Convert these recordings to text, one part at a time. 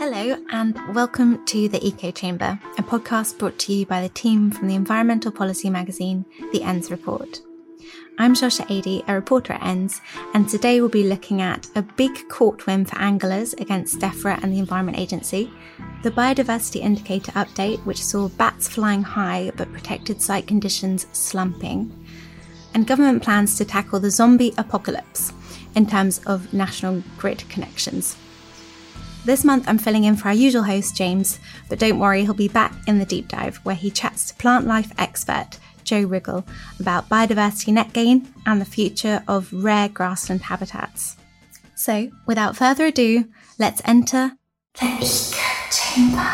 Hello, and welcome to the Eco Chamber, a podcast brought to you by the team from the environmental policy magazine, The ENDS Report. I'm Shosha Adi, a reporter at ENDS, and today we'll be looking at a big court win for anglers against DEFRA and the Environment Agency, the biodiversity indicator update, which saw bats flying high but protected site conditions slumping, and government plans to tackle the zombie apocalypse in terms of national grid connections. This month I'm filling in for our usual host, James, but don't worry, he'll be back in the deep dive where he chats to Plantlife expert Jo Riggall about biodiversity net gain and the future of rare grassland habitats. So, without further ado, let's enter the Eco Chamber.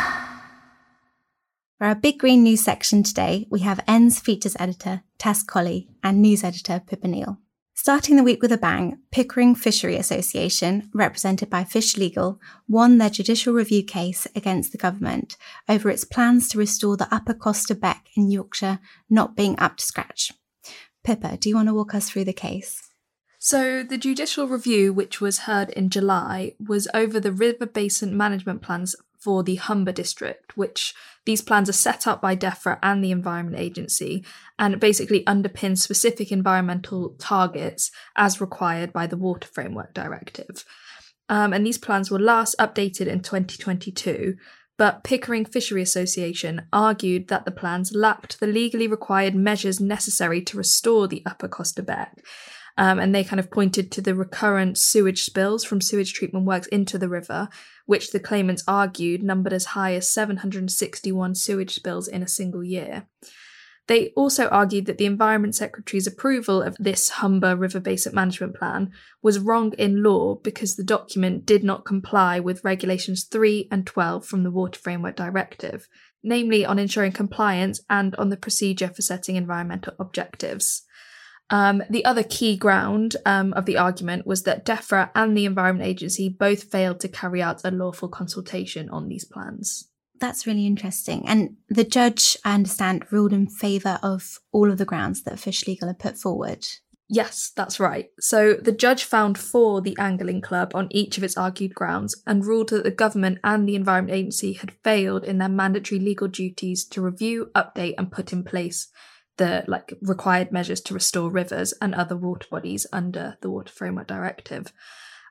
For our big green news section today, we have ENDS features editor Tess Colley and news editor Pippa Neal. Starting the week with a bang, Pickering Fishery Association, represented by Fish Legal, won their judicial review case against the government over its plans to restore the Upper Costa Beck in Yorkshire not being up to scratch. Pippa, do you want to walk us through the case? So, the judicial review, which was heard in July, was over the river basin management plans for the Humber district, which these plans are set up by DEFRA and the Environment Agency and basically underpin specific environmental targets as required by the Water Framework Directive. Um, and these plans were last updated in 2022, but Pickering Fishery Association argued that the plans lacked the legally required measures necessary to restore the Upper Costa Beck. Um, and they kind of pointed to the recurrent sewage spills from sewage treatment works into the river, which the claimants argued numbered as high as 761 sewage spills in a single year. They also argued that the Environment Secretary's approval of this Humber River Basin Management Plan was wrong in law because the document did not comply with Regulations 3 and 12 from the Water Framework Directive, namely on ensuring compliance and on the procedure for setting environmental objectives. Um, the other key ground um, of the argument was that DEFRA and the Environment Agency both failed to carry out a lawful consultation on these plans. That's really interesting. And the judge, I understand, ruled in favour of all of the grounds that Fish Legal had put forward. Yes, that's right. So the judge found for the angling club on each of its argued grounds and ruled that the government and the Environment Agency had failed in their mandatory legal duties to review, update, and put in place the like required measures to restore rivers and other water bodies under the Water Framework Directive.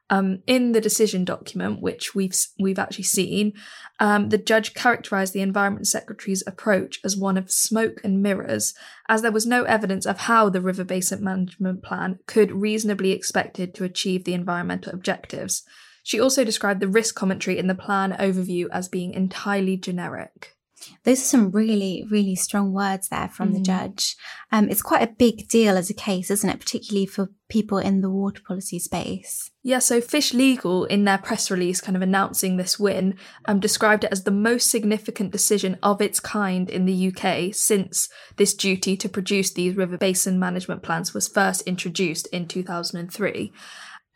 Um, in the decision document, which we've we've actually seen, um, the judge characterised the Environment Secretary's approach as one of smoke and mirrors, as there was no evidence of how the River Basin Management Plan could reasonably expected to achieve the environmental objectives. She also described the risk commentary in the plan overview as being entirely generic. Those are some really, really strong words there from mm. the judge. Um, it's quite a big deal as a case, isn't it? Particularly for people in the water policy space. Yeah, so Fish Legal, in their press release, kind of announcing this win, um, described it as the most significant decision of its kind in the UK since this duty to produce these river basin management plans was first introduced in 2003.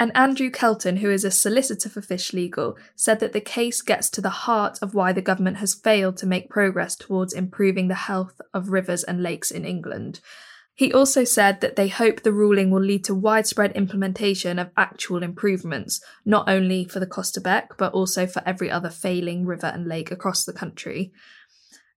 And Andrew Kelton, who is a solicitor for Fish Legal, said that the case gets to the heart of why the government has failed to make progress towards improving the health of rivers and lakes in England. He also said that they hope the ruling will lead to widespread implementation of actual improvements, not only for the Costa Beck, but also for every other failing river and lake across the country.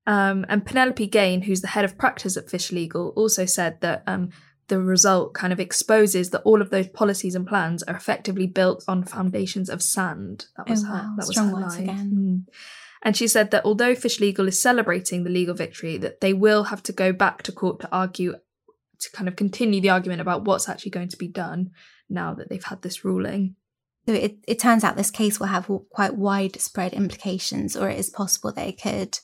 Um, and Penelope Gane, who's the head of practice at Fish Legal, also said that um, the result kind of exposes that all of those policies and plans are effectively built on foundations of sand. That was oh, her. Wow. That was Strong her line. again. Mm. And she said that although Fish Legal is celebrating the legal victory, that they will have to go back to court to argue, to kind of continue the argument about what's actually going to be done now that they've had this ruling. So it, it turns out this case will have quite widespread implications, or it is possible they could.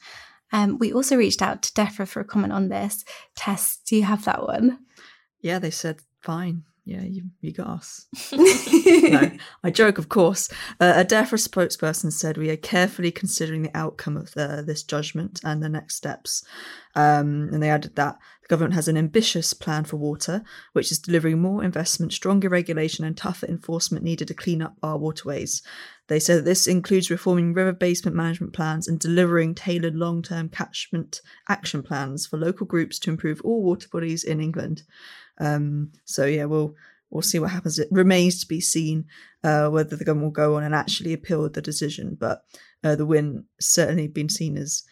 Um, we also reached out to DEFRA for a comment on this. Tess, do you have that one? Yeah, they said fine. Yeah, you, you got us. no, I joke, of course. Uh, a DEFRA spokesperson said we are carefully considering the outcome of the, this judgment and the next steps. Um, and they added that the government has an ambitious plan for water, which is delivering more investment, stronger regulation, and tougher enforcement needed to clean up our waterways. They said that this includes reforming river basin management plans and delivering tailored long term catchment action plans for local groups to improve all water bodies in England. Um, so yeah, we'll we'll see what happens. It remains to be seen uh, whether the government will go on and actually appeal the decision. But uh, the win certainly been seen as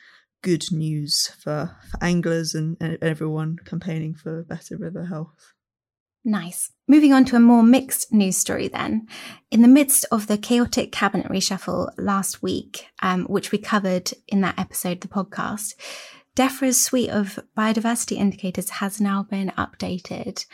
good news for, for anglers and, and everyone campaigning for better river health. Nice. Moving on to a more mixed news story then. In the midst of the chaotic cabinet reshuffle last week, um, which we covered in that episode of the podcast, DEFRA's suite of biodiversity indicators has now been updated.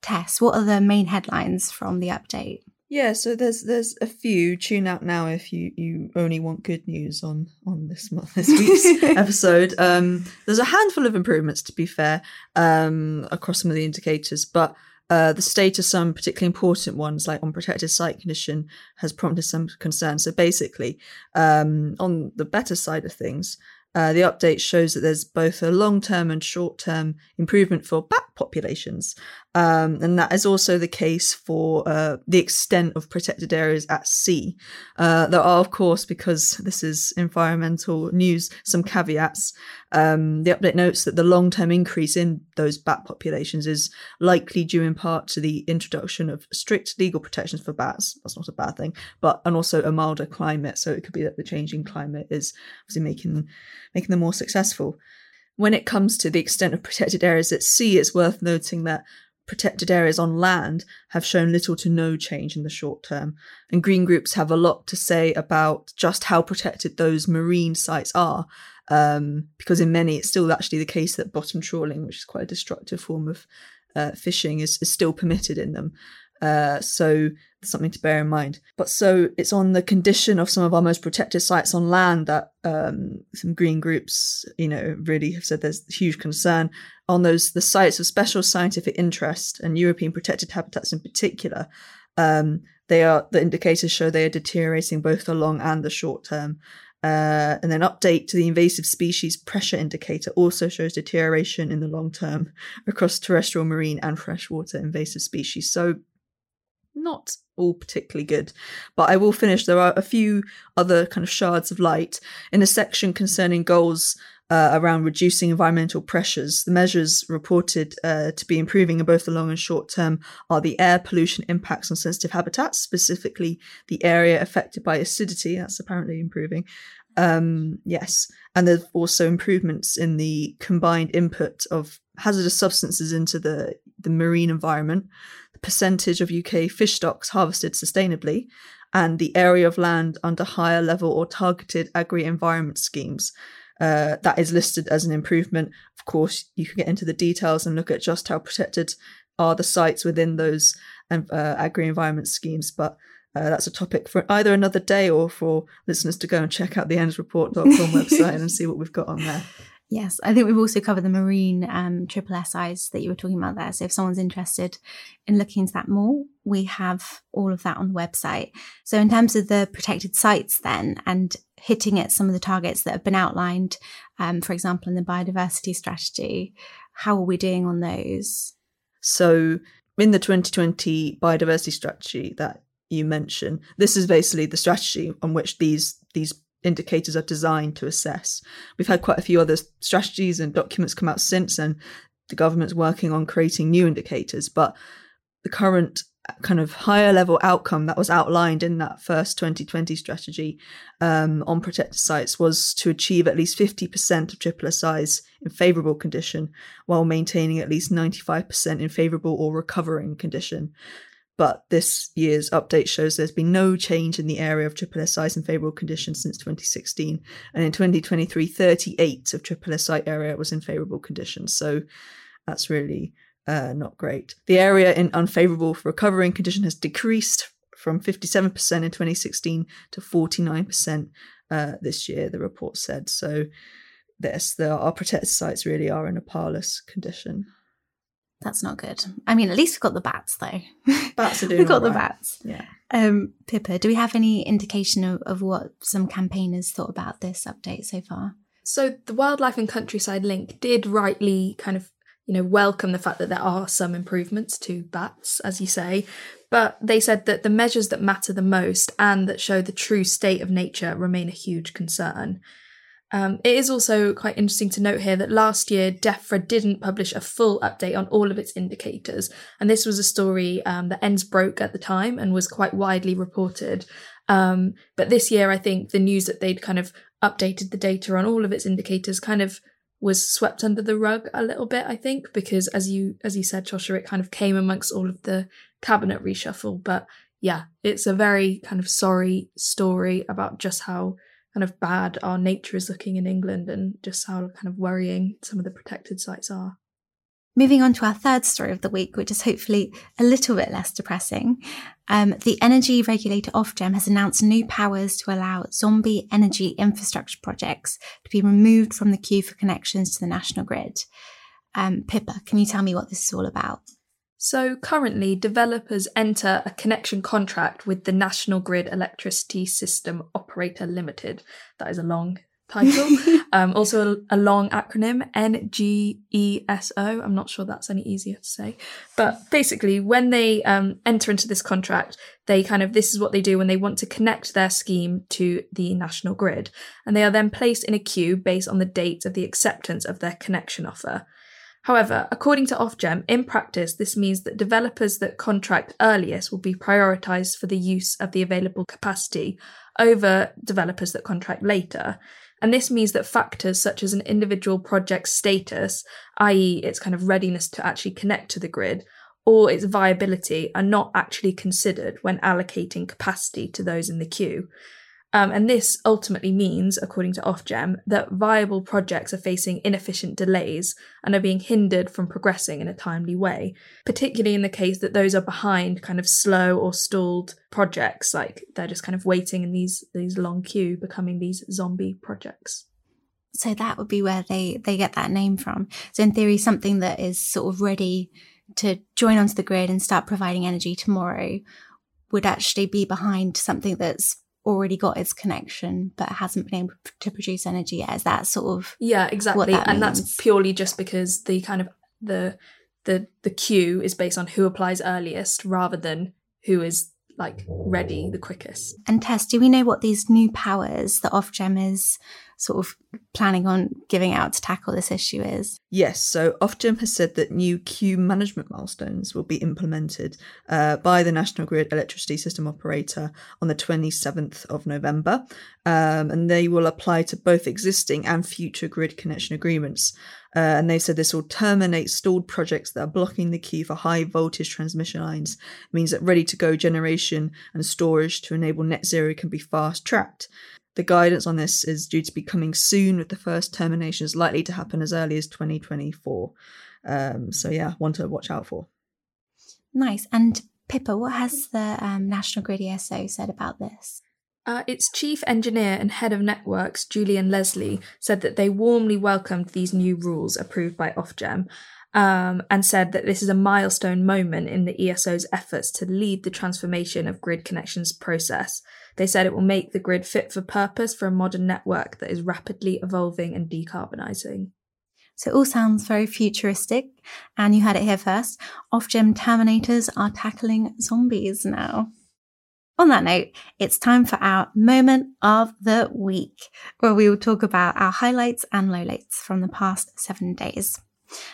Tess, what are the main headlines from the update? Yeah, so there's there's a few. Tune out now if you, you only want good news on on this month, this week's episode. Um, there's a handful of improvements, to be fair, um, across some of the indicators, but uh, the state of some particularly important ones, like on protected site condition, has prompted some concern. So basically, um, on the better side of things, uh, the update shows that there's both a long term and short term improvement for bat populations. Um, and that is also the case for uh, the extent of protected areas at sea. Uh, there are, of course, because this is environmental news, some caveats. Um, the update notes that the long term increase in those bat populations is likely due in part to the introduction of strict legal protections for bats. That's not a bad thing, but and also a milder climate. So it could be that the changing climate is obviously making making them more successful. When it comes to the extent of protected areas at sea, it's worth noting that protected areas on land have shown little to no change in the short term. And green groups have a lot to say about just how protected those marine sites are. Um, because in many, it's still actually the case that bottom trawling, which is quite a destructive form of uh, fishing, is, is still permitted in them. Uh, so something to bear in mind. But so it's on the condition of some of our most protected sites on land that um, some green groups, you know, really have said there's huge concern on those the sites of special scientific interest and European protected habitats in particular. Um, they are the indicators show they are deteriorating both the long and the short term. Uh, and then update to the invasive species pressure indicator also shows deterioration in the long term across terrestrial, marine, and freshwater invasive species. So not all particularly good. But I will finish. There are a few other kind of shards of light in a section concerning goals uh, around reducing environmental pressures. The measures reported uh, to be improving in both the long and short term are the air pollution impacts on sensitive habitats, specifically the area affected by acidity. That's apparently improving. Um, yes, and there's also improvements in the combined input of hazardous substances into the the marine environment percentage of UK fish stocks harvested sustainably, and the area of land under higher level or targeted agri environment schemes. Uh, that is listed as an improvement. Of course, you can get into the details and look at just how protected are the sites within those um, uh, agri environment schemes, but uh, that's a topic for either another day or for listeners to go and check out the endsreport.com website and see what we've got on there. Yes, I think we've also covered the marine um, triple SIs that you were talking about there. So if someone's interested in looking into that more, we have all of that on the website. So in terms of the protected sites, then and hitting at some of the targets that have been outlined, um, for example, in the biodiversity strategy, how are we doing on those? So in the 2020 biodiversity strategy that you mentioned, this is basically the strategy on which these these indicators are designed to assess. We've had quite a few other strategies and documents come out since, and the government's working on creating new indicators. But the current kind of higher level outcome that was outlined in that first 2020 strategy um, on protected sites was to achieve at least 50% of triple SIs in favourable condition while maintaining at least 95% in favourable or recovering condition. But this year's update shows there's been no change in the area of triple SIs in favourable conditions since 2016. And in 2023, 38 of triple SI area was in favourable conditions. So that's really uh, not great. The area in unfavourable for recovering condition has decreased from 57% in 2016 to 49% uh, this year, the report said. So, this, the, our protected sites really are in a parlous condition. That's not good. I mean, at least we've got the bats, though. Bats are doing. Well. We've got right. the bats. Yeah. Um, Pippa, do we have any indication of, of what some campaigners thought about this update so far? So the Wildlife and Countryside link did rightly kind of, you know, welcome the fact that there are some improvements to bats, as you say, but they said that the measures that matter the most and that show the true state of nature remain a huge concern. Um, it is also quite interesting to note here that last year DEFRA didn't publish a full update on all of its indicators, and this was a story um, that ENDS broke at the time and was quite widely reported. Um, but this year, I think the news that they'd kind of updated the data on all of its indicators kind of was swept under the rug a little bit. I think because as you as you said, Joshua, it kind of came amongst all of the cabinet reshuffle. But yeah, it's a very kind of sorry story about just how kind of bad our nature is looking in England and just how kind of worrying some of the protected sites are. Moving on to our third story of the week, which is hopefully a little bit less depressing. Um, the energy regulator Ofgem has announced new powers to allow zombie energy infrastructure projects to be removed from the queue for connections to the national grid. Um, Pippa, can you tell me what this is all about? So currently, developers enter a connection contract with the National Grid Electricity System Operator Limited. That is a long title. um, also, a, a, long acronym NGESO. I'm not sure that's any easier to say. But basically, when they um, enter into this contract, they kind of this is what they do when they want to connect their scheme to the national grid. And they are then placed in a queue based on the date of the acceptance of their connection offer. However, according to Ofgem, in practice, this means that developers that contract earliest will be prioritised for the use of the available capacity over developers that contract later. And this means that factors such as an individual project's status, i.e., its kind of readiness to actually connect to the grid, or its viability, are not actually considered when allocating capacity to those in the queue. Um, and this ultimately means, according to Ofgem, that viable projects are facing inefficient delays and are being hindered from progressing in a timely way, particularly in the case that those are behind kind of slow or stalled projects, like they're just kind of waiting in these these long queue, becoming these zombie projects. So that would be where they they get that name from. So in theory, something that is sort of ready to join onto the grid and start providing energy tomorrow would actually be behind something that's already got its connection but hasn't been able to produce energy yet is that sort of yeah exactly that and means? that's purely just because the kind of the the the queue is based on who applies earliest rather than who is like ready the quickest and tess do we know what these new powers that ofgem is sort of planning on giving out to tackle this issue is? Yes, so Ofgem has said that new queue management milestones will be implemented uh, by the National Grid Electricity System Operator on the 27th of November, um, and they will apply to both existing and future grid connection agreements. Uh, and they said this will terminate stalled projects that are blocking the queue for high voltage transmission lines. It means that ready to go generation and storage to enable net zero can be fast tracked. The guidance on this is due to be coming soon, with the first terminations likely to happen as early as 2024. Um, so, yeah, one to watch out for. Nice. And Pippa, what has the um, National Grid ESO said about this? Uh, its chief engineer and head of networks, Julian Leslie, said that they warmly welcomed these new rules approved by Ofgem um, and said that this is a milestone moment in the ESO's efforts to lead the transformation of grid connections process. They said it will make the grid fit for purpose for a modern network that is rapidly evolving and decarbonising. So it all sounds very futuristic, and you had it here first. Ofgem Terminators are tackling zombies now. On that note, it's time for our moment of the week, where we will talk about our highlights and lowlights from the past seven days.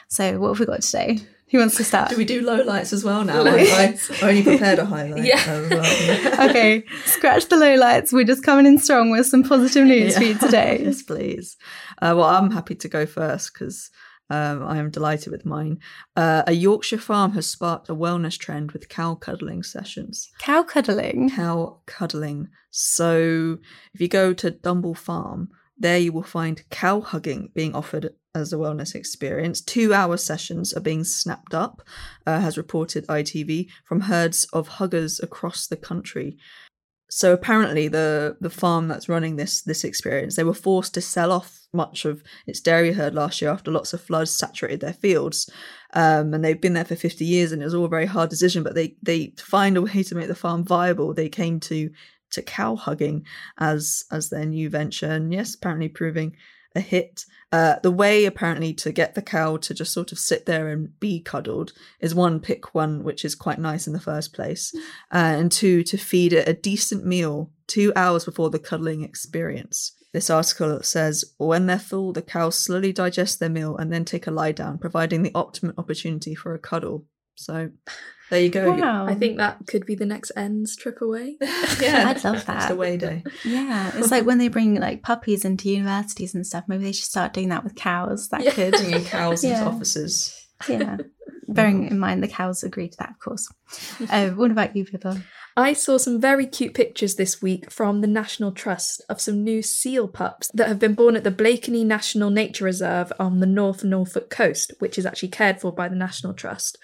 So, what have we got today? Who wants to start? Do we do low lights as well now? I, I only prepared a highlight. Yeah. Well. okay, scratch the low lights. We're just coming in strong with some positive news yeah. for you today. yes, please. Uh, well, I'm happy to go first because um, I am delighted with mine. Uh, a Yorkshire farm has sparked a wellness trend with cow cuddling sessions. Cow cuddling? Cow cuddling. So if you go to Dumble Farm, there you will find cow hugging being offered as a wellness experience. Two hour sessions are being snapped up, uh, has reported ITV, from herds of huggers across the country. So apparently, the the farm that's running this this experience, they were forced to sell off much of its dairy herd last year after lots of floods saturated their fields, um, and they've been there for fifty years, and it was all a very hard decision. But they they find a way to make the farm viable, they came to to cow hugging as as their new venture, and yes, apparently proving a hit. Uh, the way apparently to get the cow to just sort of sit there and be cuddled is one, pick one, which is quite nice in the first place, uh, and two, to feed it a decent meal two hours before the cuddling experience. This article says when they're full, the cows slowly digest their meal and then take a lie down, providing the optimum opportunity for a cuddle. So there you go. Wow. I think that could be the next ends trip away. yeah, I'd love that. It's away day. Yeah, it's like when they bring like puppies into universities and stuff. Maybe they should start doing that with cows. That Yeah. could, Bringing cows into Yeah. offices. yeah. Bearing in mind the cows agree to that, of course. Uh, what about you, Pippa? I saw some very cute pictures this week from the National Trust of some new seal pups that have been born at the Blakeney National Nature Reserve on the North Norfolk coast, which is actually cared for by the National Trust.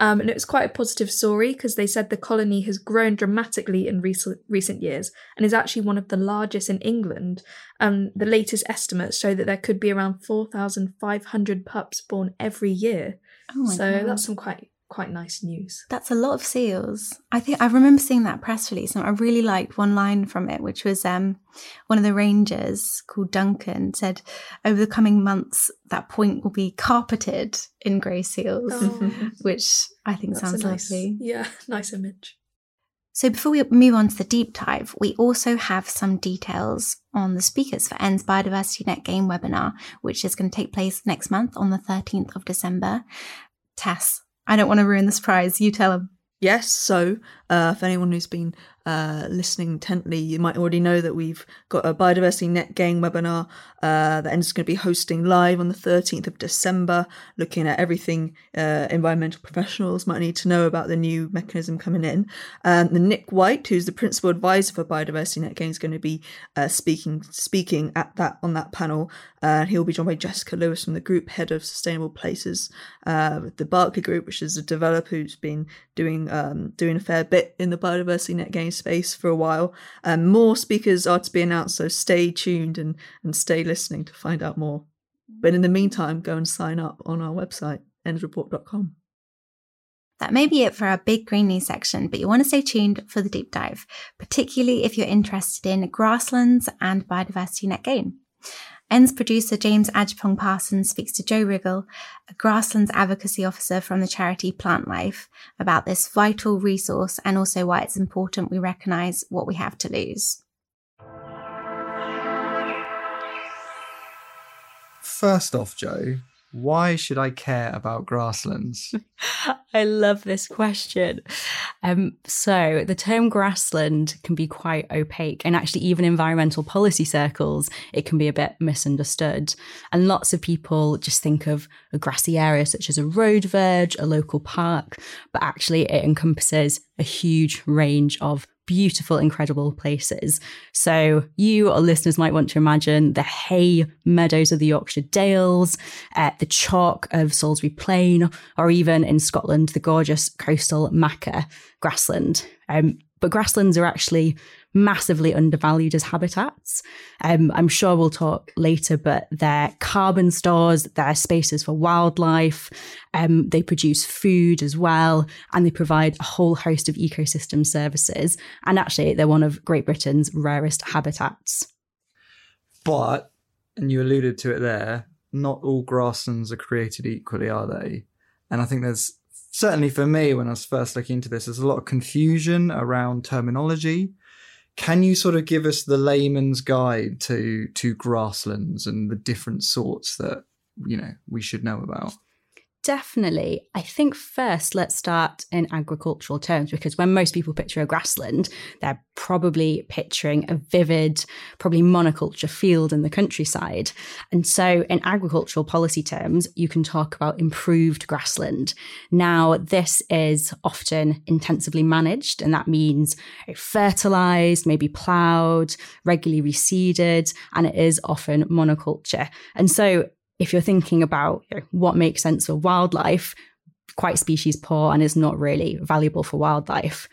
Um, and it was quite a positive story because they said the colony has grown dramatically in recent recent years and is actually one of the largest in England. Um, the latest estimates show that there could be around 4,500 pups born every year. Oh my so God. that's some quite quite nice news. That's a lot of seals. I think I remember seeing that press release and I really liked one line from it, which was um, one of the rangers called Duncan said, over the coming months, that point will be carpeted in grey seals, Oh, which I think that's sounds nice, lovely. yeah, nice image. So before we move on to the deep dive, we also have some details on the speakers for END's Biodiversity Net Gain webinar, which is going to take place next month on the 13th of December. Tess, I don't want to ruin the surprise. You tell them. Yes, so uh, for anyone who's been uh, listening intently, you might already know that we've got a Biodiversity Net gain webinar uh, that End's going to be hosting live on the 13th of December, looking at everything uh, environmental professionals might need to know about the new mechanism coming in. Um, the Nick White, who's the principal advisor for Biodiversity Net gain, is going to be uh, speaking speaking at that on that panel. Uh, he'll be joined by Jessica Lewis from the group head of sustainable places uh, the Berkeley Group, which is a developer who's been doing um, doing a fair bit in the biodiversity net gain space for a while. Um, more speakers are to be announced, so stay tuned and and stay listening to find out more. But in the meantime, go and sign up on our website endsreport.com. That may be it for our big green news section, but you want to stay tuned for the deep dive, particularly if you're interested in grasslands and biodiversity net gain. END's producer James Ajapong Parsons speaks to Jo Riggall, a grasslands advocacy officer from the charity Plantlife, about this vital resource and also why it's important we recognise what we have to lose. First off, Jo, why should I care about grasslands? I love this question. Um, so, the term grassland can be quite opaque, and actually, even environmental policy circles, it can be a bit misunderstood. And lots of people just think of a grassy area such as a road verge, a local park, but actually, it encompasses a huge range of beautiful, incredible places. So, you or listeners might want to imagine the hay meadows of the Yorkshire Dales, uh, the chalk of Salisbury Plain, or even in Scotland, the gorgeous coastal machair grassland. Um, but grasslands are actually massively undervalued as habitats. Um, I'm sure we'll talk later, but they're carbon stores, they're spaces for wildlife, um, they produce food as well, and they provide a whole host of ecosystem services. And actually, they're one of Great Britain's rarest habitats. But, and you alluded to it there, not all grasslands are created equally, are they? And I think there's certainly for me, when I was first looking into this, there's a lot of confusion around terminology. Can you sort of give us the layman's guide to to grasslands and the different sorts that you know we should know about? Definitely. I think first let's start in agricultural terms because when most people picture a grassland, they're probably picturing a vivid, probably monoculture field in the countryside. And so in agricultural policy terms, you can talk about improved grassland. Now, this is often intensively managed, and that means fertilized, maybe plowed, regularly reseeded, and it is often monoculture. And so if you're thinking about you know, what makes sense for wildlife, quite species poor and is not really valuable for wildlife.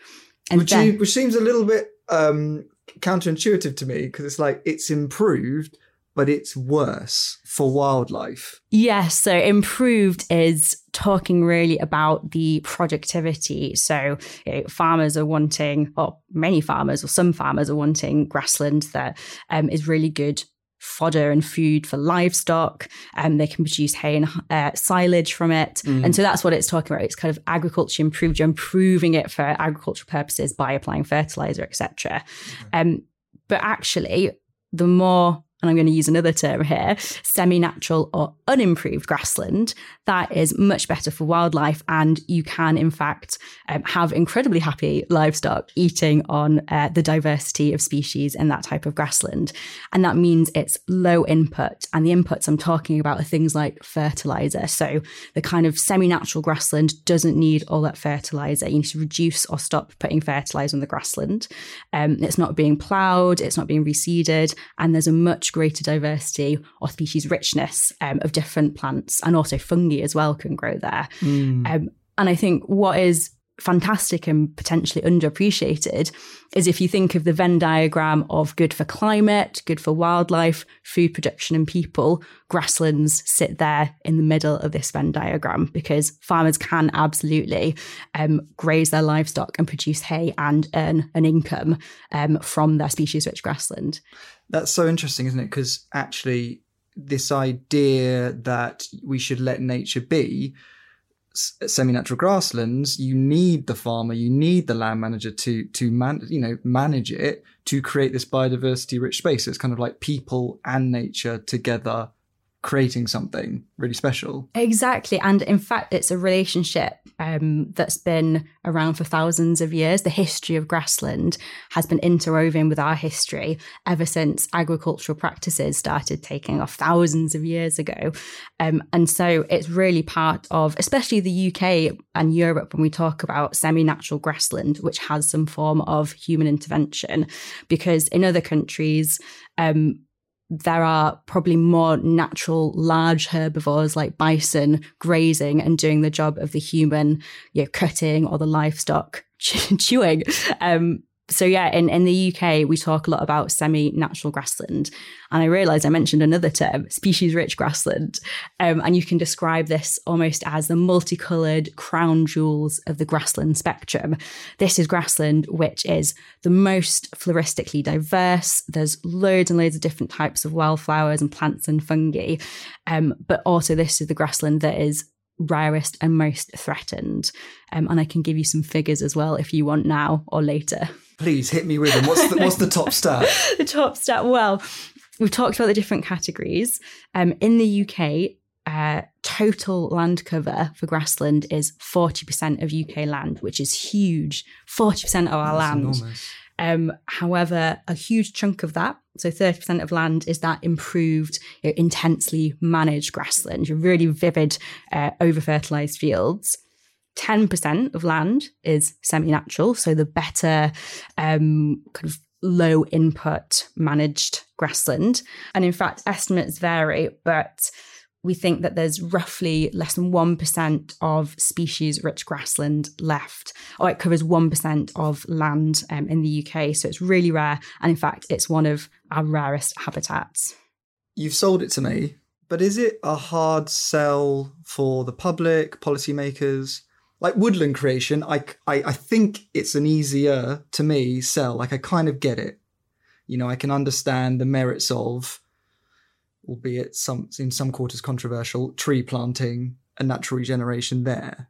And which, then- you, which seems a little bit um, counterintuitive to me because it's like it's improved, but it's worse for wildlife. Yes, so improved is talking really about the productivity. So you know, farmers are wanting, or many farmers, or some farmers are wanting grassland that um, is really good fodder and food for livestock. and um, they can produce hay and uh, silage from it. Mm. And so that's what it's talking about. It's kind of agriculture improved. You're improving it for agricultural purposes by applying fertilizer, etc. Um, but actually, the more and I'm going to use another term here, semi natural or unimproved grassland, that is much better for wildlife. And you can, in fact, um, have incredibly happy livestock eating on uh, the diversity of species in that type of grassland. And that means it's low input. And the inputs I'm talking about are things like fertilizer. So the kind of semi natural grassland doesn't need all that fertilizer. You need to reduce or stop putting fertilizer on the grassland. Um, it's not being ploughed, it's not being reseeded, and there's a much much greater diversity or species richness um, of different plants and also fungi as well can grow there. Mm. Um, and I think what is fantastic and potentially underappreciated is if you think of the Venn diagram of good for climate, good for wildlife, food production, and people, grasslands sit there in the middle of this Venn diagram because farmers can absolutely um, graze their livestock and produce hay and earn an income um, from their species rich grassland. That's so interesting, isn't it? Because actually, this idea that we should let nature be semi-natural grasslands you need the farmer you need the land manager to to man you know manage it to create this biodiversity rich space. So it's kind of like people and nature together creating something really special. Exactly. And in fact, it's a relationship um, that's been around for thousands of years. The history of grassland has been interwoven with our history ever since agricultural practices started taking off thousands of years ago. Um, and so it's really part of, especially the UK and Europe, when we talk about semi natural grassland, which has some form of human intervention, because in other countries, um, there are probably more natural large herbivores like bison grazing and doing the job of the human you know, cutting or the livestock chewing. Um, so yeah, in, in the UK, we talk a lot about semi-natural grassland. And I realized I mentioned another term, species-rich grassland. Um, and you can describe this almost as the multicolored crown jewels of the grassland spectrum. This is grassland, which is the most floristically diverse. There's loads and loads of different types of wildflowers and plants and fungi. Um, but also this is the grassland that is rarest and most threatened. Um, and I can give you some figures as well if you want now or later. Please hit me with them. What's the, what's the top stat? the top stat. Well, we've talked about the different categories. Um, in the UK, uh, total land cover for grassland is 40% of UK land, which is huge. 40% of our That's land. Um, however, a huge chunk of that, so 30% of land, is that improved, you know, intensely managed grassland, really vivid, uh, over fertilized fields. 10% of land is semi natural, so the better um, kind of low input managed grassland. And in fact, estimates vary, but we think that there's roughly less than 1% of species rich grassland left, or it covers 1% of land um, in the UK. So it's really rare. And in fact, it's one of our rarest habitats. You've sold it to me, but is it a hard sell for the public, policymakers? Like woodland creation, I, I, I think it's an easier to me sell. Like I kind of get it. You know, I can understand the merits of, albeit some in some quarters controversial, tree planting and natural regeneration there.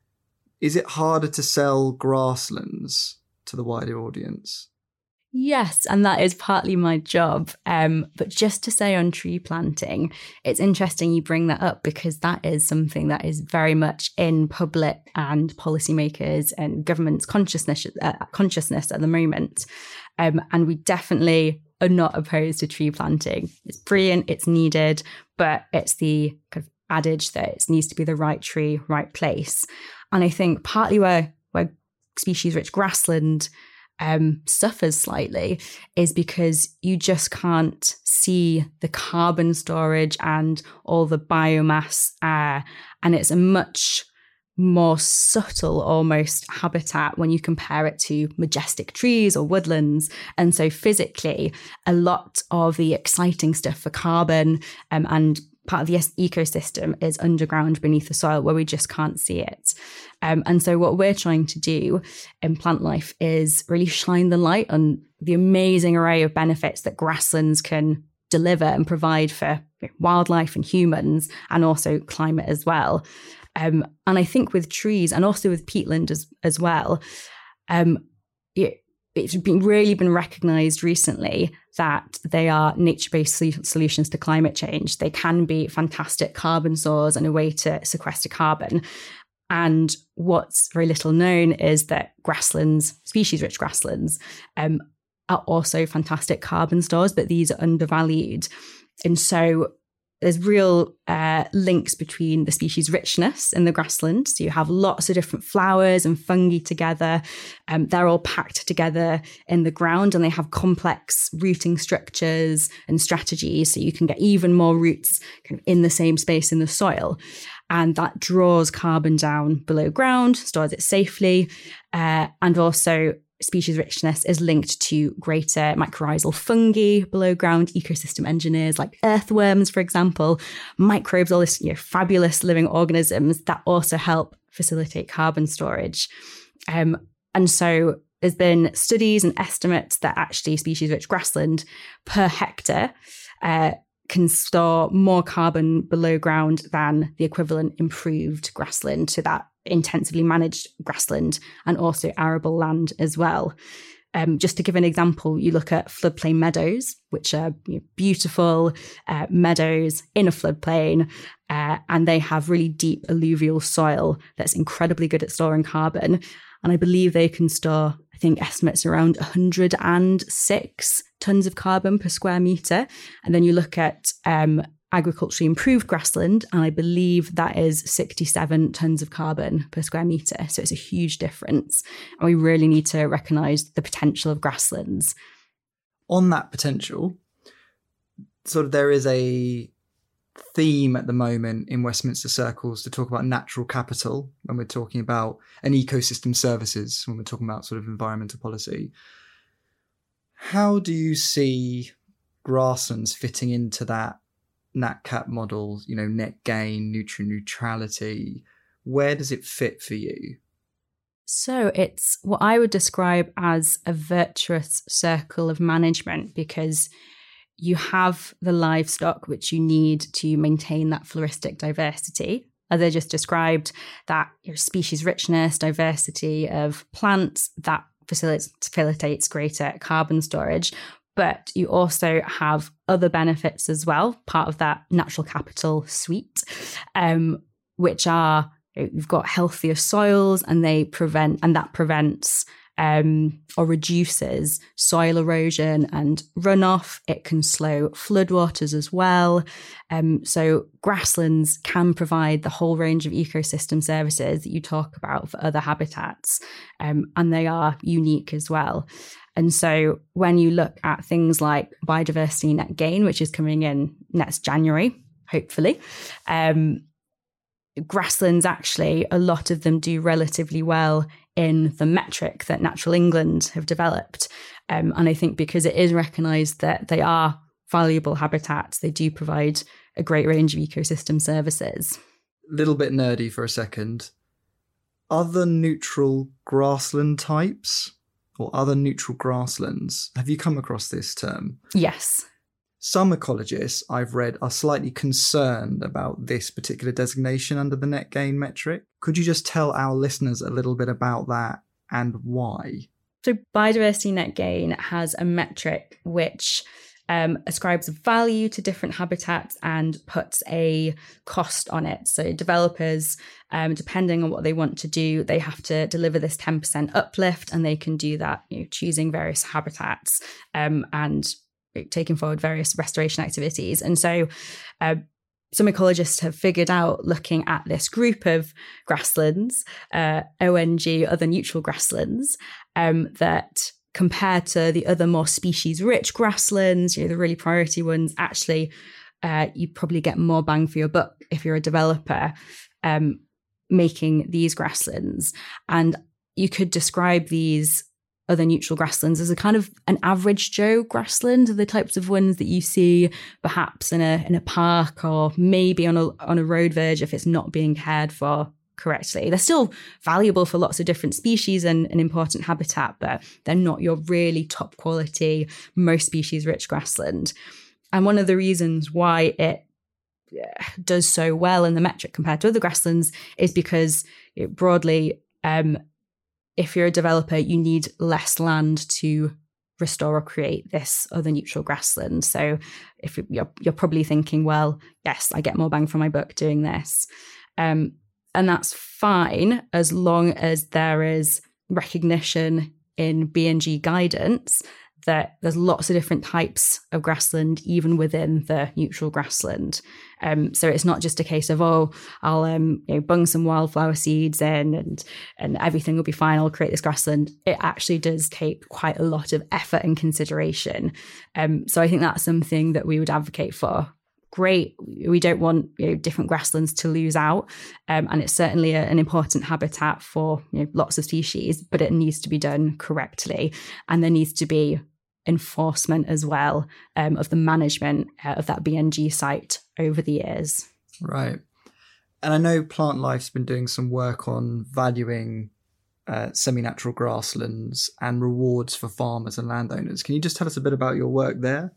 Is it harder to sell grasslands to the wider audience? Yes, and that is partly my job. Um, but just to say on tree planting, it's interesting you bring that up because that is something that is very much in public and policymakers and government's consciousness uh, consciousness at the moment. Um, and we definitely are not opposed to tree planting. It's brilliant, it's needed, but it's the kind of adage that it needs to be the right tree, right place. And I think partly where where species rich grassland um, suffers slightly is because you just can't see the carbon storage and all the biomass, uh, and it's a much more subtle almost habitat when you compare it to majestic trees or woodlands. And so physically, a lot of the exciting stuff for carbon um, and part of the ecosystem is underground beneath the soil where we just can't see it. Um, and so, what we're trying to do in Plantlife is really shine the light on the amazing array of benefits that grasslands can deliver and provide for wildlife and humans and also climate as well. Um, and I think with trees and also with peatland as, as well, um, it, it's been really been recognized recently that they are nature-based solutions to climate change. They can be fantastic carbon stores and a way to sequester carbon. And what's very little known is that grasslands, species-rich grasslands, um, are also fantastic carbon stores, but these are undervalued. And so there's real uh, links between the species richness in the grassland. So you have lots of different flowers and fungi together. Um, they're all packed together in the ground and they have complex rooting structures and strategies. So you can get even more roots kind of in the same space in the soil. And that draws carbon down below ground, stores it safely, uh, and also species richness is linked to greater mycorrhizal fungi below ground ecosystem engineers like earthworms for example microbes all this you know, fabulous living organisms that also help facilitate carbon storage. Um, and so there's been studies and estimates that actually species rich grassland per hectare uh, can store more carbon below ground than the equivalent improved grassland. to that intensively managed grassland and also arable land as well. Um, just to give an example, you look at floodplain meadows, which are you know, beautiful uh, meadows in a floodplain, uh, and they have really deep alluvial soil that's incredibly good at storing carbon. And I believe they can store, I think, estimates around 106 tons of carbon per square meter. And then you look at um, agriculturally improved grassland, and I believe that is 67 tons of carbon per square metre. So it's a huge difference. And we really need to recognise the potential of grasslands. On that potential, sort of there is a theme at the moment in Westminster circles to talk about natural capital when we're talking about an ecosystem services, when we're talking about sort of environmental policy. How do you see grasslands fitting into that NatCap model, you know, net gain, nutrient neutrality, where does it fit for you? So it's what I would describe as a virtuous circle of management because you have the livestock which you need to maintain that floristic diversity. As I just described, that your species richness, diversity of plants that facilitates greater carbon storage, but you also have other benefits as well, part of that natural capital suite, um, which are you've got healthier soils and they prevent, and that prevents um, or reduces soil erosion and runoff. It can slow floodwaters as well. Um, so, grasslands can provide the whole range of ecosystem services that you talk about for other habitats, um, and they are unique as well. And so when you look at things like biodiversity net gain, which is coming in next January, hopefully, um, grasslands actually, a lot of them do relatively well in the metric that Natural England have developed. Um, and I think because it is recognised that they are valuable habitats, they do provide a great range of ecosystem services. Little bit nerdy for a second. Other neutral grassland types or other neutral grasslands. Have you come across this term? Yes. Some ecologists I've read are slightly concerned about this particular designation under the net gain metric. Could you just tell our listeners a little bit about that and why? So, biodiversity net gain has a metric which um, ascribes value to different habitats and puts a cost on it. So developers, um, depending on what they want to do, they have to deliver this 10% uplift, and they can do that you know, choosing various habitats um, and taking forward various restoration activities. And so uh, some ecologists have figured out looking at this group of grasslands, uh, ONG, other neutral grasslands, um, that compared to the other more species rich grasslands, you know, the really priority ones, actually, uh, you probably get more bang for your buck if you're a developer um, making these grasslands. And you could describe these other neutral grasslands as a kind of an average Joe grassland, the types of ones that you see perhaps in a in a park or maybe on a on a road verge if it's not being cared for correctly. They're still valuable for lots of different species and an important habitat, but they're not your really top quality, most species rich grassland. and one of the reasons why it does so well in the metric compared to other grasslands is because it broadly, um, if you're a developer, you need less land to restore or create this other neutral grassland. So if you're you're probably thinking, well, yes, I get more bang for my buck doing this, um, and that's fine as long as there is recognition in BNG guidance that there's lots of different types of grassland, even within the neutral grassland. Um, so it's not just a case of oh, I'll um, you know, bung some wildflower seeds in and and everything will be fine. I'll create this grassland. It actually does take quite a lot of effort and consideration. Um, so I think that's something that we would advocate for. Great, we don't want you know, different grasslands to lose out, um, and it's certainly a, an important habitat for you know, lots of species. But it needs to be done correctly, and there needs to be enforcement as well um, of the management uh, of that BNG site over the years. Right. And I know Plantlife's been doing some work on valuing uh, semi natural grasslands and rewards for farmers and landowners. Can you just tell us a bit about your work there?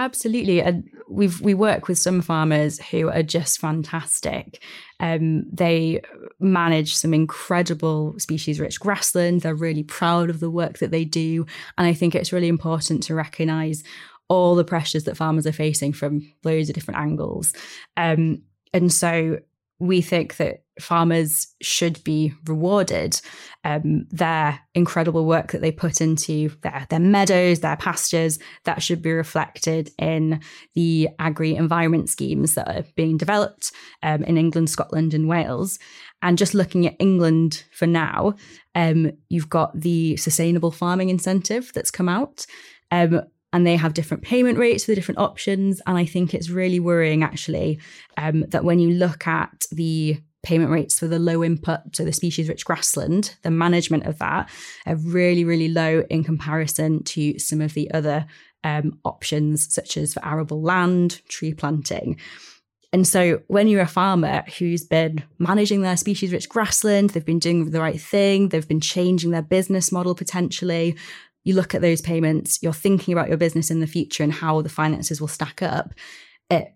Absolutely, and we've we work with some farmers who are just fantastic. Um, they manage some incredible species-rich grassland. They're really proud of the work that they do, and I think it's really important to recognise all the pressures that farmers are facing from loads of different angles. Um, and so we think that farmers should be rewarded um, their incredible work that they put into their, their meadows, their pastures, that should be reflected in the agri environment schemes that are being developed um, in England, Scotland, and Wales. And just looking at England for now, um, you've got the sustainable farming incentive that's come out. Um, and they have different payment rates for the different options. And I think it's really worrying, actually, um, that when you look at the payment rates for the low input, so the species rich grassland, the management of that are really, really low in comparison to some of the other um, options, such as for arable land, tree planting. And so, when you're a farmer who's been managing their species rich grassland, they've been doing the right thing, they've been changing their business model potentially, you look at those payments, you're thinking about your business in the future and how the finances will stack up, it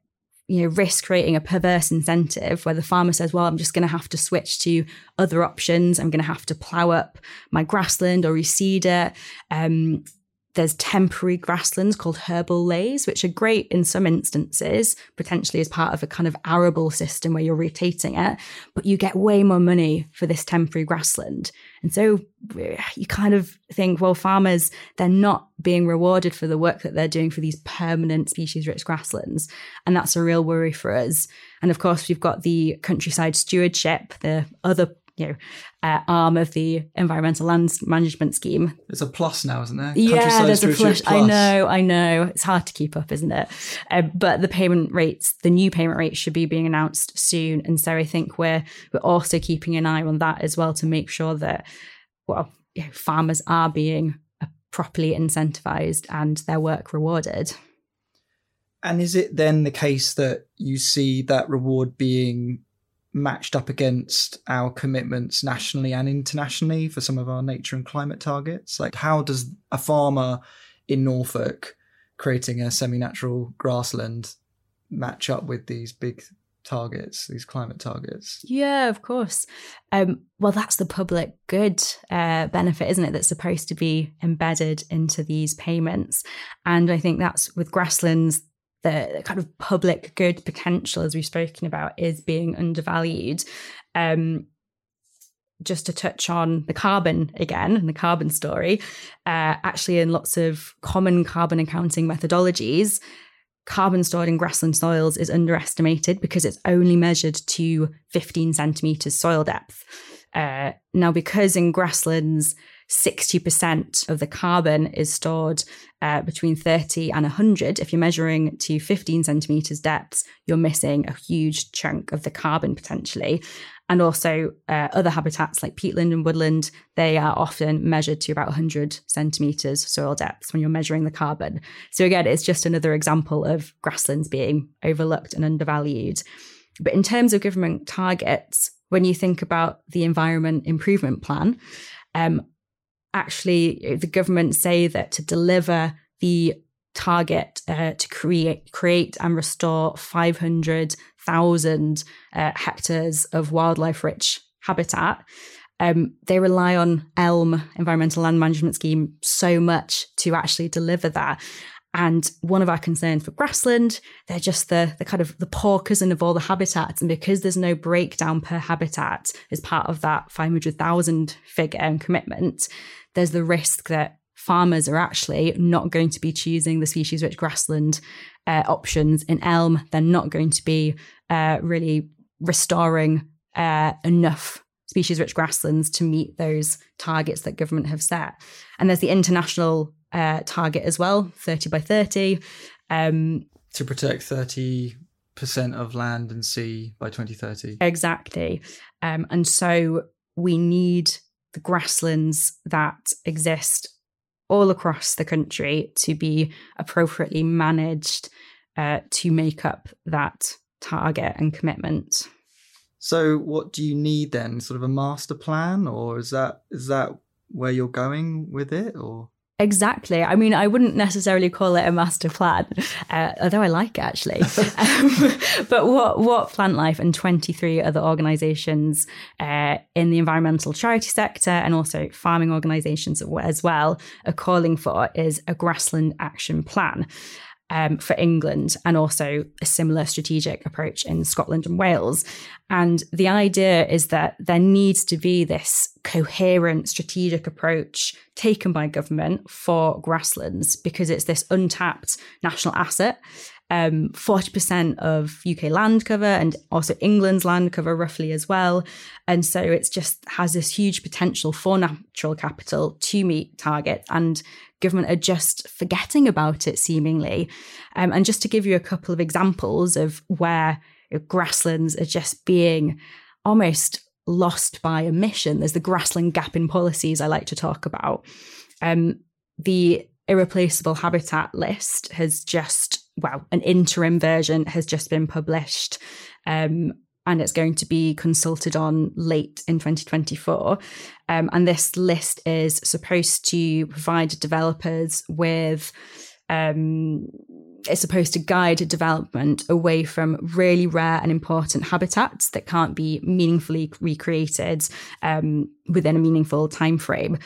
you know risk creating a perverse incentive where the farmer says well i'm just going to have to switch to other options. I'm going to have to plow up my grassland or reseed it. Um, there's temporary grasslands called herbal leys, which are great in some instances, potentially as part of a kind of arable system where you're rotating it, but you get way more money for this temporary grassland. And so eh, you kind of think, well, farmers, they're not being rewarded for the work that they're doing for these permanent species rich grasslands. And that's a real worry for us. And of course, we've got the countryside stewardship, the other you know, uh, arm of the environmental land management scheme. There's a plus now, isn't there? Yeah, there's a plus. I know, I know. It's hard to keep up, isn't it? Uh, but the payment rates, the new payment rates, should be being announced soon, and so I think we're we're also keeping an eye on that as well to make sure that well, you know, farmers are being uh, properly incentivized and their work rewarded. And is it then the case that you see that reward being matched up against our commitments nationally and internationally for some of our nature and climate targets? Like, how does a farmer in Norfolk creating a semi natural grassland match up with these big targets, these climate targets? Yeah, of course. Um, well, that's the public good uh, benefit, isn't it? That's supposed to be embedded into these payments. And I think that's with grasslands, the kind of public good potential, as we've spoken about, is being undervalued. Um, just to touch on the carbon again and the carbon story, uh, actually, in lots of common carbon accounting methodologies, carbon stored in grassland soils is underestimated because it's only measured to 15 centimeters soil depth. Uh, now, because in grasslands, 60% of the carbon is stored uh, between 30 and 100. If you're measuring to 15 centimeters depths, you're missing a huge chunk of the carbon potentially. And also, uh, other habitats like peatland and woodland, they are often measured to about 100 centimeters soil depths when you're measuring the carbon. So, again, it's just another example of grasslands being overlooked and undervalued. But in terms of government targets, when you think about the Environment Improvement Plan, um, actually the government say that to deliver the target uh, to create create and restore 500,000 uh, hectares of wildlife rich habitat. Um, they rely on ELM, Environmental Land Management Scheme, so much to actually deliver that. And one of our concerns for grassland, they're just the, the kind of the poor cousin of all the habitats. And because there's no breakdown per habitat as part of that 500,000 figure and commitment, there's the risk that farmers are actually not going to be choosing the species rich grassland uh, options in elm. They're not going to be uh, really restoring uh, enough species rich grasslands to meet those targets that government have set. And there's the international uh, target as well 30 by 30. Um, to protect 30% of land and sea by 2030. Exactly. Um, and so we need the grasslands that exist all across the country to be appropriately managed uh, to make up that target and commitment. So, what do you need then? Sort of a master plan, or is that is that where you're going with it, or? Exactly. I mean, I wouldn't necessarily call it a master plan, uh, although I like it actually. um, but what what Plantlife and 23 other organisations uh, in the environmental charity sector and also farming organisations as well are calling for is a grassland action plan um, for England and also a similar strategic approach in Scotland and Wales. And the idea is that there needs to be this coherent strategic approach taken by government for grasslands because it's this untapped national asset. Um, 40% of UK land cover and also England's land cover roughly as well. And so it's just has this huge potential for natural capital to meet targets and government are just forgetting about it seemingly. Um, and just to give you a couple of examples of where grasslands are just being almost lost by omission, there's the grassland gap in policies I like to talk about. Um, the irreplaceable habitat list has just, well, an interim version has just been published. Um, and it's going to be consulted on late in 2024. Um, and this list is supposed to provide developers with. Um, it's supposed to guide development away from really rare and important habitats that can't be meaningfully recreated um, within a meaningful time frame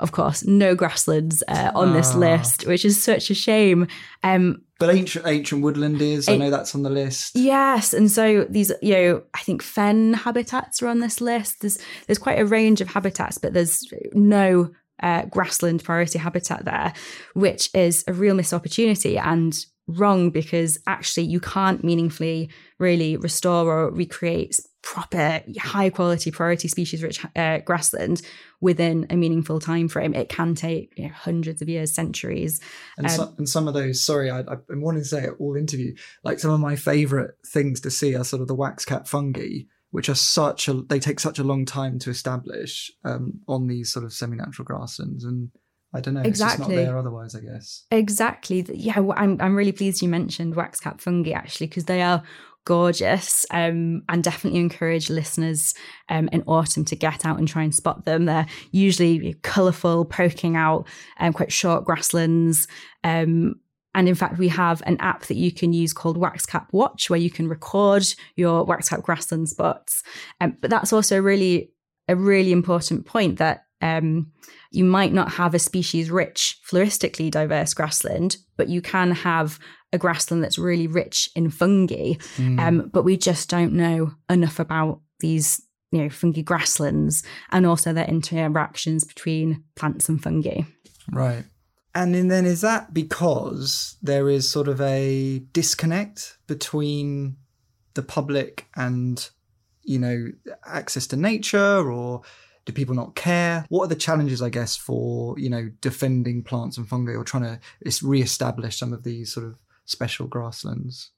of course, no grasslands uh, on this ah. list, which is such a shame. Um, but ancient ancient woodland is. I know that's on the list. Yes, and so these, you know, I think fen habitats are on this list. There's there's quite a range of habitats, but there's no uh, grassland priority habitat there, which is a real missed opportunity and wrong because actually you can't meaningfully really restore or recreate proper high quality priority species rich uh, grassland within a meaningful time frame it can take you know, hundreds of years centuries and, um, so, and some of those sorry I, i've been wanting to say it all interview like some of my favorite things to see are sort of the wax cap fungi which are such a they take such a long time to establish um, on these sort of semi-natural grasslands and I don't know. Exactly. It's just not there otherwise, I guess. Exactly. Yeah, I'm, I'm really pleased you mentioned wax cap fungi actually, because they are gorgeous um, and definitely encourage listeners um, in autumn to get out and try and spot them. They're usually colourful, poking out um, quite short grasslands. Um, and in fact, we have an app that you can use called Waxcap Watch, where you can record your Waxcap grassland spots. Um, but that's also really a really important point that um, you might not have a species rich, floristically diverse grassland, but you can have a grassland that's really rich in fungi. Mm. Um, but we just don't know enough about these, you know, fungi grasslands and also their interactions between plants and fungi. Right. And then is that because there is sort of a disconnect between the public and, you know, access to nature or do people not care? What are the challenges, I guess, for you know defending plants and fungi or trying to re-establish some of these sort of special grasslands?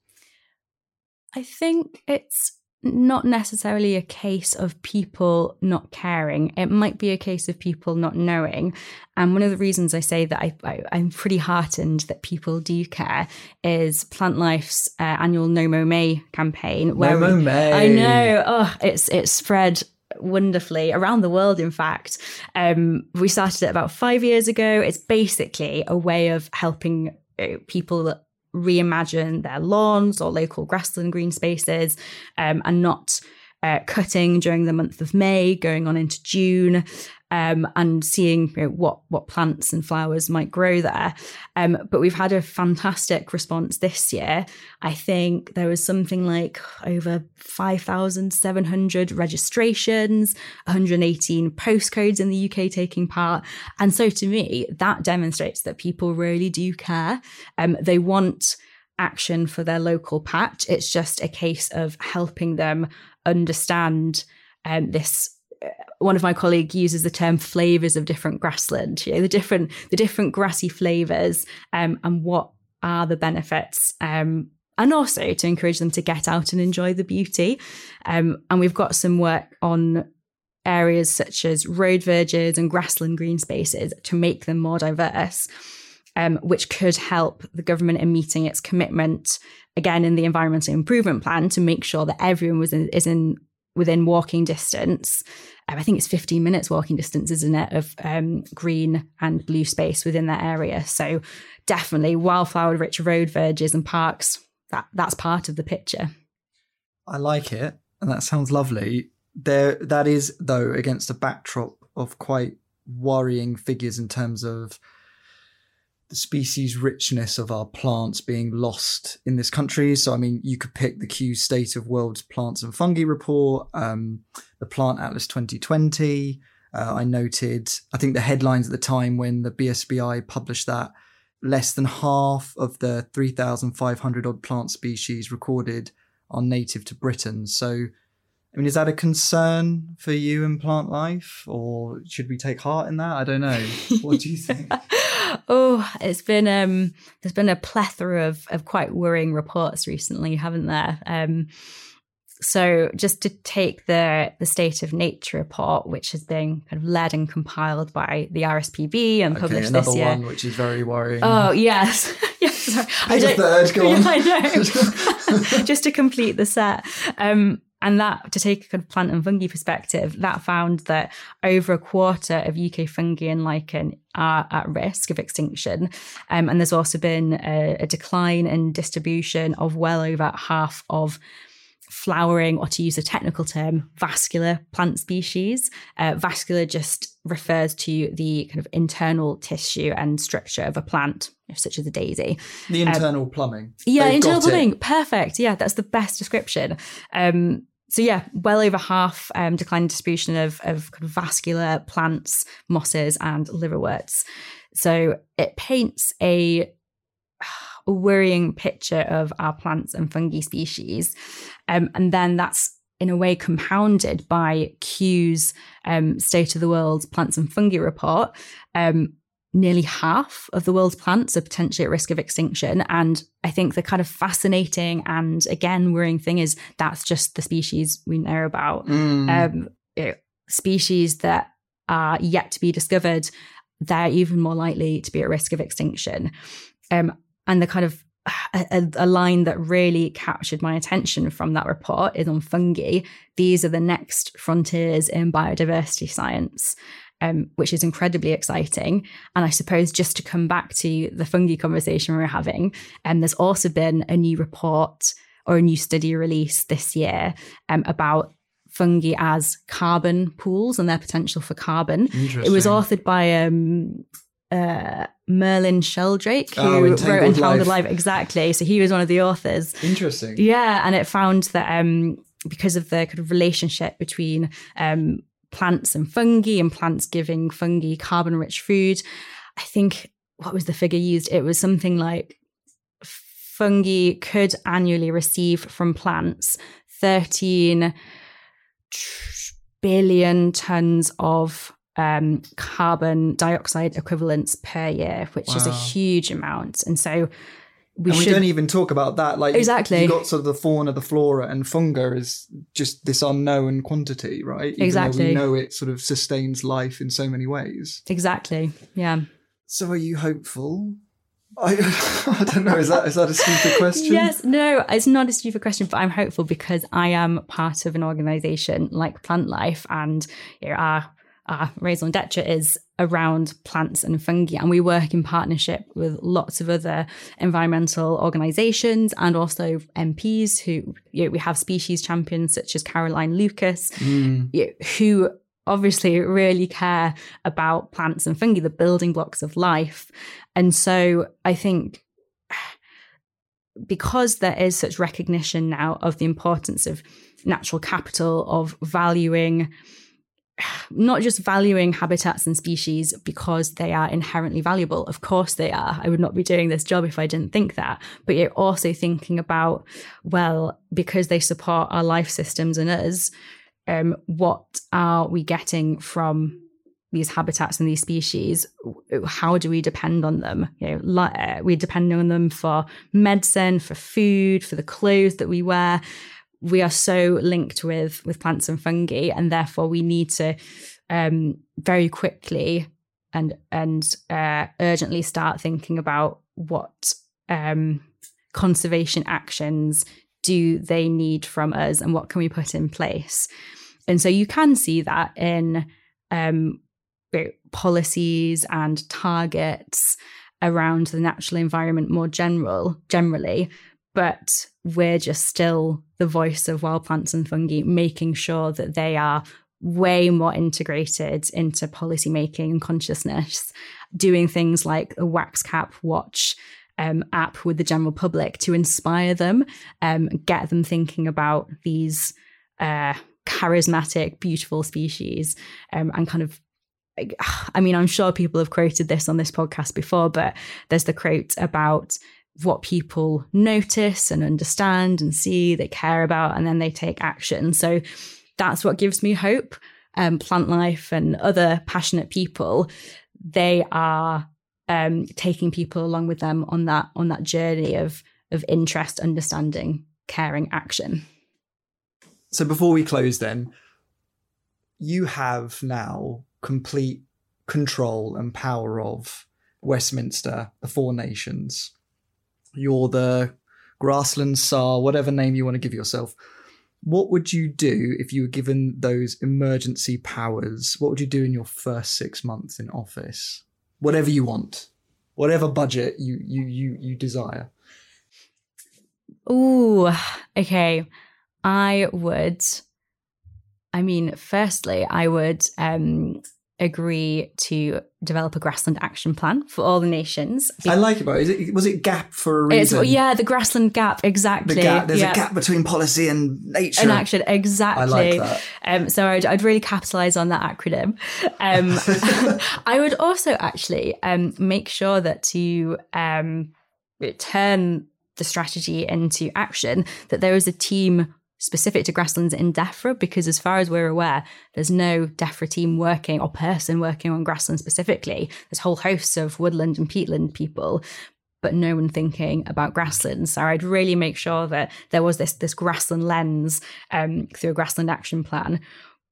I think it's not necessarily a case of people not caring. It might be a case of people not knowing. And one of the reasons I say that I, am pretty heartened that people do care is Plantlife's uh, annual No Mow May campaign. Where no Mow May. I know. Oh, it's it's spread wonderfully around the world in fact um, we started it about five years ago it's basically a way of helping uh, people reimagine their lawns or local grassland green spaces um, and not uh, cutting during the month of May, going on into June, um, and seeing you know, what what plants and flowers might grow there. Um, but we've had a fantastic response this year. I think there was something like over five thousand seven hundred registrations, one hundred eighteen postcodes in the UK taking part, and so to me that demonstrates that people really do care. Um, they want action for their local patch. It's just a case of helping them understand um, this one of my colleagues uses the term flavors of different grassland you know the different the different grassy flavors um, and what are the benefits um, and also to encourage them to get out and enjoy the beauty. Um, and we've got some work on areas such as road verges and grassland green spaces to make them more diverse um, which could help the government in meeting its commitment again in the environmental improvement plan to make sure that everyone was in, is in within walking distance. Um, I think it's 15 minutes walking distance, isn't it, of um, green and blue space within that area. So definitely wildflower rich road verges and parks. That that's part of the picture. I like it, and that sounds lovely. There, that is though against a backdrop of quite worrying figures in terms of the species richness of our plants being lost in this country. So, I mean, you could pick the Kew State of World's Plants and Fungi report, um, the Plant Atlas 2020. Uh, I noted, I think the headlines at the time when the BSBI published that, less than half of the 3,500 odd plant species recorded are native to Britain. So, I mean, is that a concern for you in Plantlife, or should we take heart in that? I don't know. What do you think? oh, it's been um, there's been a plethora of of quite worrying reports recently, haven't there? Um, so just to take the the state of nature report, which has been kind of led and compiled by the RSPB and okay, published this year. one which is very worrying. Oh yes, yes. Sorry. I Just don't. third, go on. Yeah, I know. just to complete the set. Um, and that, to take a kind of plant and fungi perspective, that found that over a quarter of UK fungi and lichen are at risk of extinction. Um, and there's also been a, a decline in distribution of well over half of flowering, or to use a technical term, vascular plant species. Uh, vascular just refers to the kind of internal tissue and structure of a plant, such as a daisy. the internal plumbing. Yeah, They've internal got it. plumbing. Perfect. Yeah, that's the best description. Um, so yeah, well over half um, decline distribution of, of kind of vascular plants, mosses, and liverworts. So it paints a worrying picture of our plants and fungi species, um, and then that's in a way compounded by Kew's um, State of the World Plants and Fungi report. Um, nearly half of the world's plants are potentially at risk of extinction. And I think the kind of fascinating and again worrying thing is that's just the species we know about. Mm. Um, it- species that are yet to be discovered, they're even more likely to be at risk of extinction. Um, and the kind of a, a- a line that really captured my attention from that report is on fungi. These are the next frontiers in biodiversity science um, which is incredibly exciting. And I suppose just to come back to the fungi conversation we were having, and there's also been a new report or a new study released this year um, about fungi as carbon pools and their potential for carbon. It was authored by um, uh, Merlin Sheldrake, who Oh, wrote Entangled Life. Life. Exactly. So he was one of the authors. Interesting. Yeah, and it found that um, because of the kind of relationship between um, plants and fungi, and plants giving fungi carbon-rich food, I think what was the figure used? It was something like fungi could annually receive from plants thirteen billion tons of um, carbon dioxide equivalents per year, which is a huge amount, and so. We and we should don't even talk about that. Like Exactly. you got sort of the fauna, the flora, and funga is just this unknown quantity, right? Even Exactly. we know it sort of sustains life in so many ways. exactly, yeah. So, are you hopeful? I, I don't know. Is that is that a stupid question? Yes, no, it's not a stupid question, but I'm hopeful because I am part of an organisation like Plantlife, and you know, our our raison d'etre is around plants and fungi. And we work in partnership with lots of other environmental organizations and also MPs who you know, we have species champions such as Caroline Lucas, mm. you know, who obviously really care about plants and fungi, the building blocks of life. And so I think because there is such recognition now of the importance of natural capital, of valuing not just valuing habitats and species because they are inherently valuable. Of course they are. I would not be doing this job if I didn't think that. But you're also thinking about, well, because they support our life systems and us, um, what are we getting from these habitats and these species? How do we depend on them? You know, uh, we depend on them for medicine, for food, for the clothes that we wear we are so linked with with plants and fungi, and therefore we need to um, very quickly and and uh, urgently start thinking about what um, conservation actions do they need from us, and what can we put in place. And so you can see that in um, policies and targets around the natural environment more general generally but we're just still the voice of wild plants and fungi, making sure that they are way more integrated into policy making and consciousness, doing things like a wax cap watch um, app with the general public to inspire them, um, get them thinking about these uh, charismatic, beautiful species, um, and kind of I mean, I'm sure people have quoted this on this podcast before, but there's the quote about what people notice and understand and see, they care about, and then they take action. So that's what gives me hope. Um, Plantlife and other passionate people, they are um, taking people along with them on that on that journey of of interest, understanding, caring, action. So before we close, then you have now complete control and power of Westminster, the four nations you're the grassland Tsar, whatever name you want to give yourself. What would you do if you were given those emergency powers? What would you do in your first six months in office? Whatever you want, whatever budget you you you you desire. Ooh, okay. I would. I mean, firstly, I would um, agree to develop a grassland action plan for all the nations. I like it, but is it was it gap for a reason? It's, yeah, the grassland gap exactly. The gap, there's yeah. a gap between policy and nature and action exactly. I like that. Um, so I'd, I'd really capitalize on that acronym. Um, I would also actually um, make sure that to um, turn the strategy into action, that there is a team specific to grasslands in DEFRA because, as far as we're aware, there's no DEFRA team working or person working on grassland specifically. There's whole hosts of woodland and peatland people, but no one thinking about grasslands. So I'd really make sure that there was this this grassland lens um, through a grassland action plan.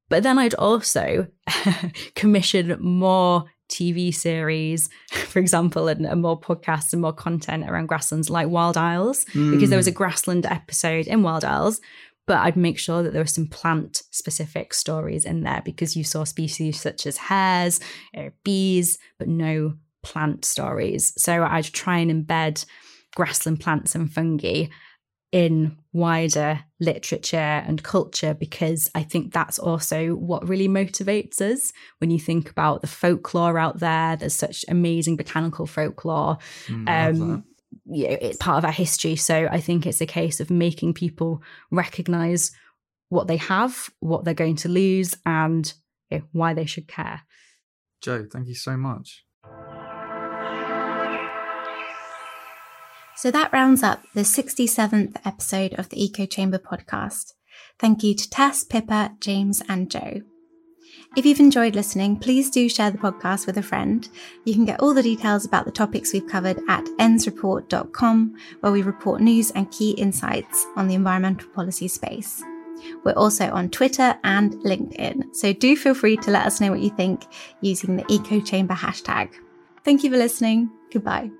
But then I'd also commission more TV series, for example, and, and, more podcasts and more content around grasslands like Wild Isles, mm. because there was a hmm. grassland episode in Wild Isles but I'd make sure that there were some plant specific stories in there because you saw species such as hares, bees, but no plant stories. So I'd try and embed grassland plants and fungi in wider literature and culture because I think that's also what really motivates us. When you think about the folklore out there, there's such amazing botanical folklore. Mm, um, you know, it's part of our history. So I think it's a case of making people recognize what they have, what they're going to lose, and you know, why they should care. Jo, thank you so much. So that rounds up the 67th episode of the Eco Chamber podcast. Thank you to Tess, Pippa, James, and Jo. If you've enjoyed listening, please do share the podcast with a friend. You can get all the details about the topics we've covered at endsreport.com, where we report news and key insights on the environmental policy space. We're also on Twitter and LinkedIn, so do feel free to let us know what you think using the Eco Chamber hashtag. Thank you for listening. Goodbye.